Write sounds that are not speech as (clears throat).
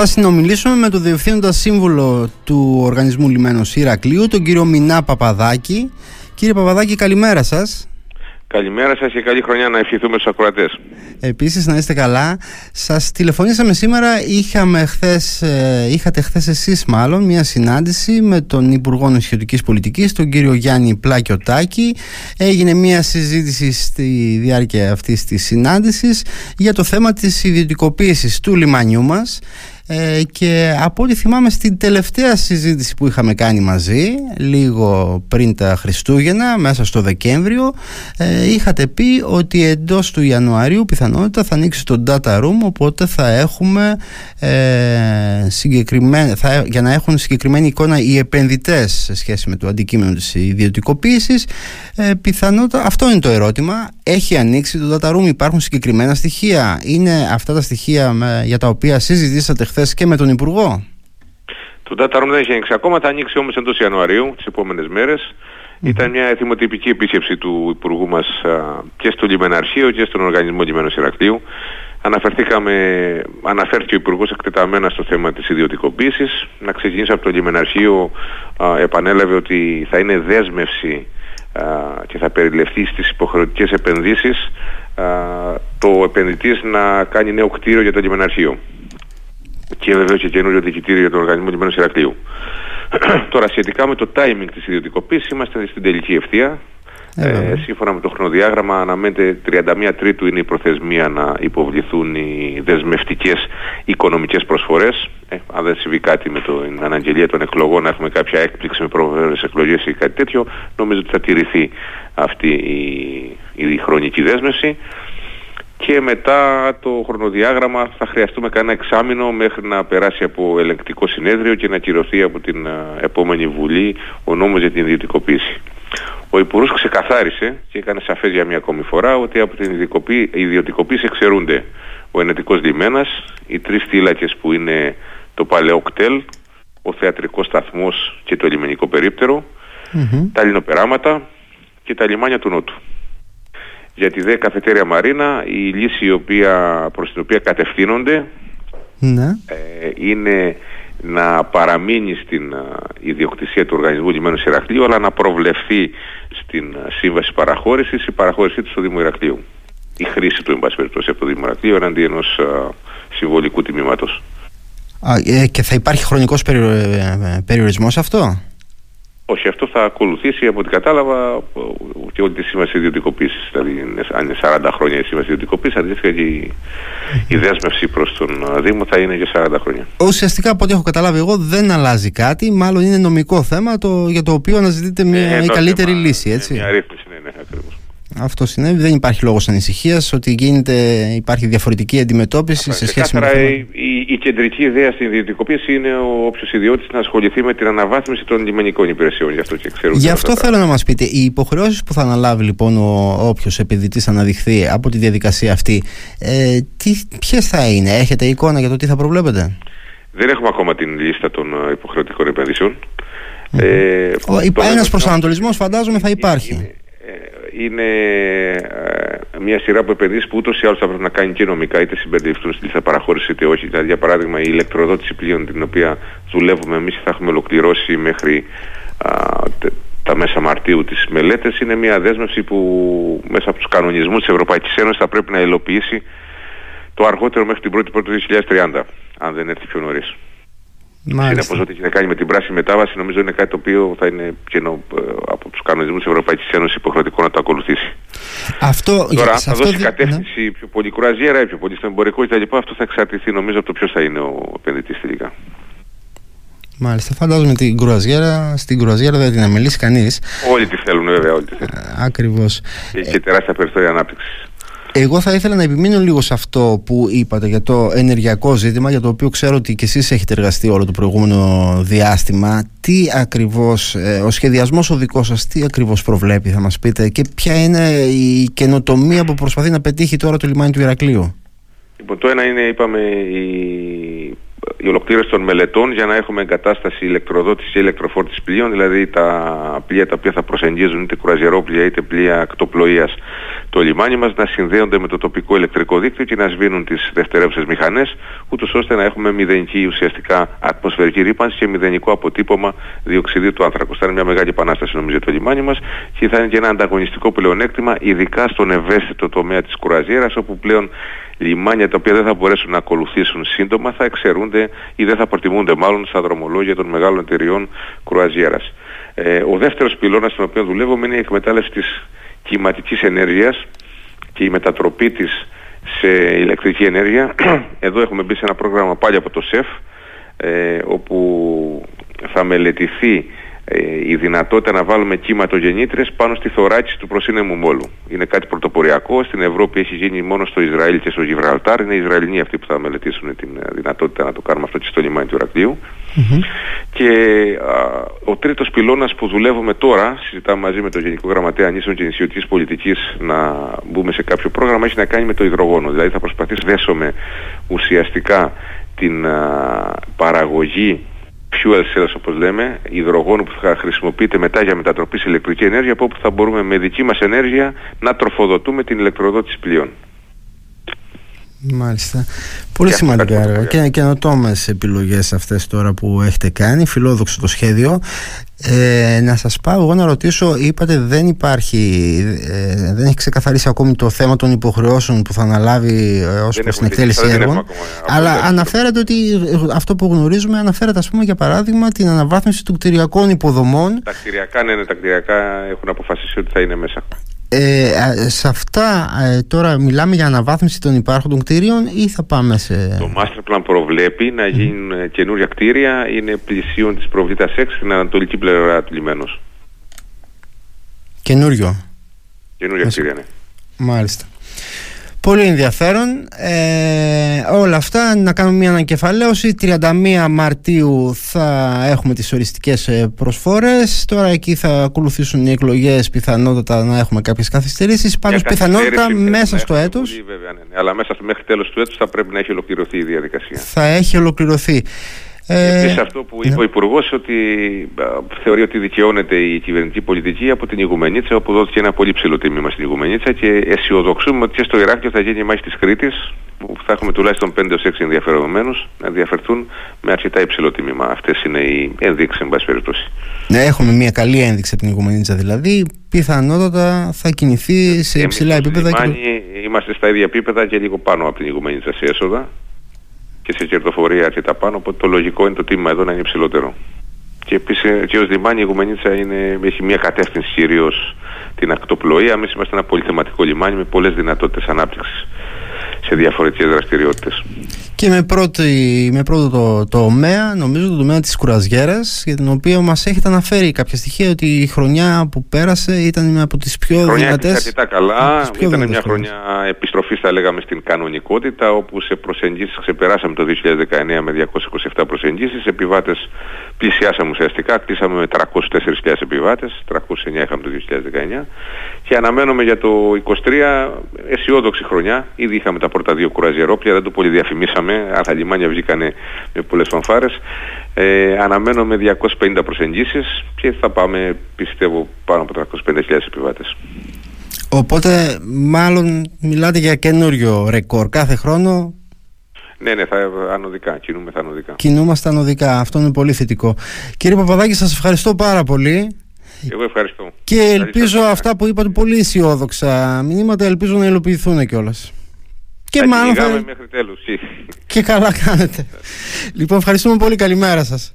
Θα συνομιλήσουμε με τον Διευθύνοντα Σύμβουλο του Οργανισμού Λιμένος Ηρακλείου, τον κύριο Μινά Παπαδάκη. Κύριε Παπαδάκη, καλημέρα σας. Καλημέρα σας και καλή χρονιά να ευχηθούμε στους ακροατές. Επίσης να είστε καλά. Σας τηλεφωνήσαμε σήμερα, είχαμε χθες, ε, είχατε χθες εσείς μάλλον μια συνάντηση με τον Υπουργό Νοσιωτικής Πολιτικής, τον κύριο Γιάννη Πλάκιωτάκη. Έγινε μια συζήτηση στη διάρκεια αυτής της συνάντησης για το θέμα της ιδιωτικοποίησης του λιμανιού μας ε, και από ό,τι θυμάμαι στην τελευταία συζήτηση που είχαμε κάνει μαζί λίγο πριν τα Χριστούγεννα μέσα στο Δεκέμβριο ε, είχατε πει ότι εντός του Ιανουαρίου πιθανότητα θα ανοίξει το data room οπότε θα έχουμε ε, θα, για να έχουν συγκεκριμένη εικόνα οι επενδυτές σε σχέση με το αντικείμενο της ιδιωτικοποίησης. Ε, πιθανότητα, αυτό είναι το ερώτημα. Έχει ανοίξει το data room υπάρχουν συγκεκριμένα στοιχεία. Είναι αυτά τα στοιχεία για τα οποία συζητήσατε χθες και με τον Υπουργό. Το data room δεν έχει ανοίξει ακόμα, θα ανοίξει όμως εντός Ιανουαρίου, τις επόμενες Ήταν μια θυμοτυπική επίσκεψη του Υπουργού μας και στο Λιμεναρχείο και στον Οργανισμό Λιμένος Ηρακλείου. Αναφερθήκαμε, αναφέρθηκε ο Υπουργός εκτεταμένα στο θέμα της ιδιωτικοποίησης. Να ξεκινήσω από το Λιμεναρχείο, επανέλαβε ότι θα είναι δέσμευση και θα περιληφθεί στις υποχρεωτικές επενδύσεις το επενδυτής να κάνει νέο κτίριο για το Λιμεναρχείο και βεβαίως και καινούριο διοικητήριο για τον Οργανισμό Λιμένου Ηρακλείου. (clears throat) Τώρα, σχετικά με το timing της ιδιωτικοποίησης, είμαστε στην τελική ευθεία. Ε, ε σύμφωνα με το χρονοδιάγραμμα, αναμένεται 31 Τρίτου είναι η προθεσμία να υποβληθούν οι δεσμευτικές οικονομικές προσφορές. Ε, αν δεν συμβεί κάτι με την αναγγελία των εκλογών, να έχουμε κάποια έκπληξη με πρόβερε εκλογές ή κάτι τέτοιο, νομίζω ότι θα τηρηθεί αυτή η, η χρονική δέσμευση και μετά το χρονοδιάγραμμα θα χρειαστούμε κανένα εξάμεινο μέχρι να περάσει από ελεγκτικό συνέδριο και να κυρωθεί από την επόμενη Βουλή ο νόμος για την ιδιωτικοποίηση. Ο Υπουργός ξεκαθάρισε και έκανε σαφές για μια ακόμη φορά ότι από την ιδιωτικοποίηση εξαιρούνται ο ενετικός λιμένας, οι τρεις θύλακες που είναι το παλαιό κτέλ, ο θεατρικός σταθμός και το λιμενικό τα λινοπεράματα και τα λιμάνια του Νότου. Για τη δε καφετέρια Μαρίνα η λύση η οποία, προς την οποία κατευθύνονται ναι. ε, είναι να παραμείνει στην ιδιοκτησία του Οργανισμού Λιμένου Ηρακλείου αλλά να προβλεφθεί στην σύμβαση παραχώρησης η παραχώρησή του στο Δήμο Ηρακλείου. Η χρήση του, εν πάση περιπτώσει, από το Δήμο Ηρακλείου εναντί ενός συμβολικού τιμήματος. ε, και θα υπάρχει χρονικός περιο, ε, περιορισμός αυτό; Όχι, αυτό θα ακολουθήσει από ό,τι κατάλαβα και όλη τη σύμβαση ιδιωτικοποίησης. Δηλαδή, αν είναι 40 χρόνια η σύμβαση ιδιωτικοποίησης, αντίστοιχα και η, η δέσμευση προς τον Δήμο θα είναι για 40 χρόνια. Ουσιαστικά, από ό,τι έχω καταλάβει εγώ, δεν αλλάζει κάτι. Μάλλον είναι νομικό θέμα το, για το οποίο αναζητείτε μια ε, καλύτερη λύση, έτσι. Μια ρύθμιση, ναι, ναι, ακριβώ. Αυτό συνέβη. Δεν υπάρχει λόγος ανησυχίας ότι γίνεται, υπάρχει διαφορετική αντιμετώπιση σε σχέση με. Το η, η, η κεντρική ιδέα στην ιδιωτικοποίηση είναι ο όποιο ιδιώτης να ασχοληθεί με την αναβάθμιση των λιμενικών υπηρεσιών. Γι' αυτό και ξέρουμε. Γι' αυτό θέλω να μας πείτε, οι υποχρεώσεις που θα αναλάβει λοιπόν ο όποιος επενδυτής αναδειχθεί από τη διαδικασία αυτή, ε, ποιες θα είναι, έχετε εικόνα για το τι θα προβλέπετε; Δεν έχουμε ακόμα την λίστα των ε, υποχρεωτικών επενδύσεων. Mm-hmm. Ε, Ένας προσανατολισμός φαντάζομαι θα υπάρχει είναι ε, μια σειρά από επενδύσεις που ούτως ή άλλως θα πρέπει να κάνει και νομικά είτε συμπεριληφθούν στη λίστα παραχώρησης είτε όχι. Δηλαδή για παράδειγμα η ηλεκτροδότηση πλοίων την οποία δουλεύουμε εμείς θα έχουμε ολοκληρώσει μέχρι τα μέσα Μαρτίου τις μελέτες είναι μια δέσμευση που μέσα από τους κανονισμούς της Ευρωπαϊκής Ένωσης θα πρέπει να υλοποιήσει το αργότερο μέχρι την 1η Πρώτη 2030 αν δεν έρθει πιο νωρίς. Συνεπώ, ό,τι έχει να κάνει με την πράσινη μετάβαση, νομίζω είναι κάτι το οποίο θα είναι και νο, ε, από τους κανονισμούς της Ευρωπαϊκής Ένωσης υποχρεωτικό να το ακολουθήσει. Αυτό, Τώρα, αν θα δώσει δι... κατεύθυνση ναι. πιο πολύ κουραζιέρα ή πιο πολύ στο εμπορικό κτλ., αυτό θα εξαρτηθεί νομίζω από το ποιος θα είναι ο επενδυτής τελικά. Μάλιστα, φαντάζομαι την κουραζιέρα, στην κουραζιέρα δεν την αμελήσει κανείς. Όλοι τη θέλουν, βέβαια, όλοι τη θέλουν. Ακριβώς. Έχει τεράστια περιθώρια ανάπτυξης. Εγώ θα ήθελα να επιμείνω λίγο σε αυτό που είπατε για το ενεργειακό ζήτημα, για το οποίο ξέρω ότι και εσείς έχετε εργαστεί όλο το προηγούμενο διάστημα. Τι ακριβώς, ε, ο σχεδιασμός ο δικός σας, τι ακριβώς προβλέπει θα μας πείτε και ποια είναι η καινοτομία που προσπαθεί να πετύχει τώρα το λιμάνι του Ηρακλείου; Λοιπόν, το ένα είναι, είπαμε, η, η ολοκλήρωση των μελετών για να έχουμε εγκατάσταση ηλεκτροδότησης και ηλεκτροφόρτησης πλοίων, δηλαδή τα πλοία τα οποία θα προσεγγίζουν είτε κουραζιερόπλια είτε πλοία ακτοπλοείας το λιμάνι μας να συνδέονται με το τοπικό ηλεκτρικό δίκτυο και να σβήνουν τις δευτερεύουσες μηχανές ούτως ώστε να έχουμε μηδενική ουσιαστικά ατμοσφαιρική ρήπανση και μηδενικό αποτύπωμα διοξιδίου του άνθρακου. Θα είναι μια μεγάλη επανάσταση νομίζω το λιμάνι μας και θα είναι και ένα ανταγωνιστικό πλεονέκτημα ειδικά στον ευαίσθητο τομέα της κουραζιέρας όπου πλέον λιμάνια τα οποία δεν θα μπορέσουν να ακολουθήσουν σύντομα θα εξαιρούνται ή δεν θα προτιμούνται μάλλον στα δρομολόγια των μεγάλων εταιριών κρουαζιέρας. Ε, ο δεύτερος πυλώνας στον οποίο δουλεύουμε είναι η εκμετάλλευση της κυματικής ενέργειας και η μετατροπή της σε ηλεκτρική ενέργεια. (clears throat) Εδώ έχουμε μπει σε ένα πρόγραμμα πάλι από το ΣΕΦ ε, όπου θα μελετηθεί ε, η δυνατότητα να βάλουμε κύματογεννήτρες πάνω στη θωράκιση του προσύνεμου μόλου. Είναι κάτι πρωτοποριακό. Στην Ευρώπη έχει γίνει μόνο στο Ισραήλ και στο Γιβραλτάρ. Είναι οι Ισραηλοί αυτοί που θα μελετήσουν την ε, δυνατότητα να το κάνουμε αυτό και στο λιμάνι του ηρακλειου Και α, ο τρίτος πυλώνας που δουλεύουμε τώρα, συζητάμε μαζί με τον Γενικό Γραμματέα Νήσων και Νησιωτικής Πολιτικής να μπούμε σε κάποιο πρόγραμμα, έχει να κάνει με το υδρογόνο. Δηλαδή θα προσπαθήσουμε να δέσουμε ουσιαστικά την α, παραγωγή fuel cells όπως λέμε, υδρογόνου που θα χρησιμοποιείται μετά για μετατροπή σε ηλεκτρική ενέργεια από όπου θα μπορούμε με δική μας ενέργεια να τροφοδοτούμε την ηλεκτροδότηση πλοίων. Μάλιστα. Πολύ σημαντικά έργα και καινοτόμες επιλογές αυτές τώρα που έχετε κάνει. Φιλόδοξο το σχέδιο. Ε, να σας πάω εγώ να ρωτήσω, είπατε δεν υπάρχει, ε, δεν έχει ξεκαθαρίσει ακόμη το θέμα των υποχρεώσεων που θα αναλάβει ε, ως προς την εκτέλεση έργων αλλά αναφέρατε ότι αυτό που γνωρίζουμε αναφέρεται ας πούμε για παράδειγμα την αναβάθμιση του κτηριακών υποδομών Τα κτηριακά, ναι, ναι τα κτηριακά έχουν αποφασίσει ότι θα είναι μέσα ε, σε αυτά ε, τώρα μιλάμε για αναβάθμιση των υπάρχοντων κτίριων ή θα πάμε σε... Το Master Plan προβλέπει να γίνουν mm. καινούρια κτίρια, είναι πλησίον της προβλήτας 6 στην ανατολική πλευρά του λιμένος. Καινούριο. Καινούρια κτίρια, ναι. Μάλιστα. Πολύ ενδιαφέρον. Ε, όλα αυτά να κάνουμε μια ανακεφαλαίωση. 31 Μαρτίου θα έχουμε τις οριστικές ε, προσφόρες. Τώρα εκεί θα ακολουθήσουν οι εκλογές πιθανότατα να έχουμε κάποιες καθυστερήσεις. Πάντως πιθανότητα μέσα στο έτος. βέβαια, ναι, ναι. Αλλά μέσα μέχρι τέλος του έτους θα πρέπει να έχει ολοκληρωθεί η διαδικασία. Θα έχει ολοκληρωθεί. Ε, Επίσης αυτό που είπε ναι. ο Υπουργός ότι θεωρεί ότι δικαιώνεται η κυβερνητική πολιτική από την Ιγουμενίτσα όπου δόθηκε ένα πολύ ψηλό τίμημα στην Ιγουμενίτσα και αισιοδοξούμε ότι και στο Ηράκλειο θα γίνει η μάχη της Κρήτης που θα έχουμε τουλάχιστον 5-6 ενδιαφερομένους να διαφερθούν με αρκετά υψηλό τίμημα. Αυτές είναι οι ενδείξεις εν πάση περιπτώσει. Ναι, έχουμε μια καλή ένδειξη από την Ιγουμενίτσα δηλαδή. Πιθανότατα θα κινηθεί σε υψηλά επίπεδα. Και... Είμαστε στα ίδια επίπεδα και λίγο πάνω από την Ιγουμενίτσα σε έσοδα και σε κερδοφορία αρκετά πάνω, οπότε το λογικό είναι το τίμημα εδώ να είναι υψηλότερο. Και επίσης και ως λιμάνι η Γουμενίτσα είναι, έχει μια κατεύθυνση κυρίως την ακτοπλοεία. Εμείς είμαστε ένα πολύ θεματικό λιμάνι με πολλές δυνατότητες ανάπτυξης σε διαφορετικές δραστηριότητες. Και με, πρώτη, με πρώτο το, το τομέα, νομίζω το τομέα της κουραζιέρας, για την οποία μας έχετε αναφέρει κάποια στοιχεία ότι η χρονιά που πέρασε ήταν μια από τις πιο δυνατές. Χρονιά αρκετά καλά, ήταν μια χρονιά επιστροφής θα λέγαμε στην κανονικότητα, όπου σε προσεγγίσεις ξεπεράσαμε το 2019 με 227 προσεγγίσεις, επιβάτες πλησιάσαμε ουσιαστικά, κλείσαμε με 304.000 επιβάτες, 309 είχαμε το 2019 και αναμένουμε για το 2023 αισιόδοξη χρονιά, ήδη είχαμε τα πρώτα δύο κουραζιερόπλια, δεν το πολύ διαφημίσαμε αλλά τα λιμάνια βγήκανε με πολλές φανφάρες. Ε, αναμένω με 250 προσεγγίσεις και θα πάμε πιστεύω πάνω από 350.000 επιβάτες. Οπότε μάλλον μιλάτε για καινούριο ρεκόρ κάθε χρόνο ναι, ναι, θα, ανωδικά, κινούμεθα ανωδικά. Κινούμαστε ανωδικά, αυτό είναι πολύ θετικό. Κύριε Παπαδάκη, σας ευχαριστώ πάρα πολύ. Εγώ ευχαριστώ. Και ελπίζω αυτά που είπατε πολύ αισιόδοξα μηνύματα, ελπίζω να υλοποιηθούν κιόλας. Και μάλλον θα... μέχρι τέλους. Και καλά κάνετε. (laughs) λοιπόν, ευχαριστούμε πολύ. Καλημέρα σας.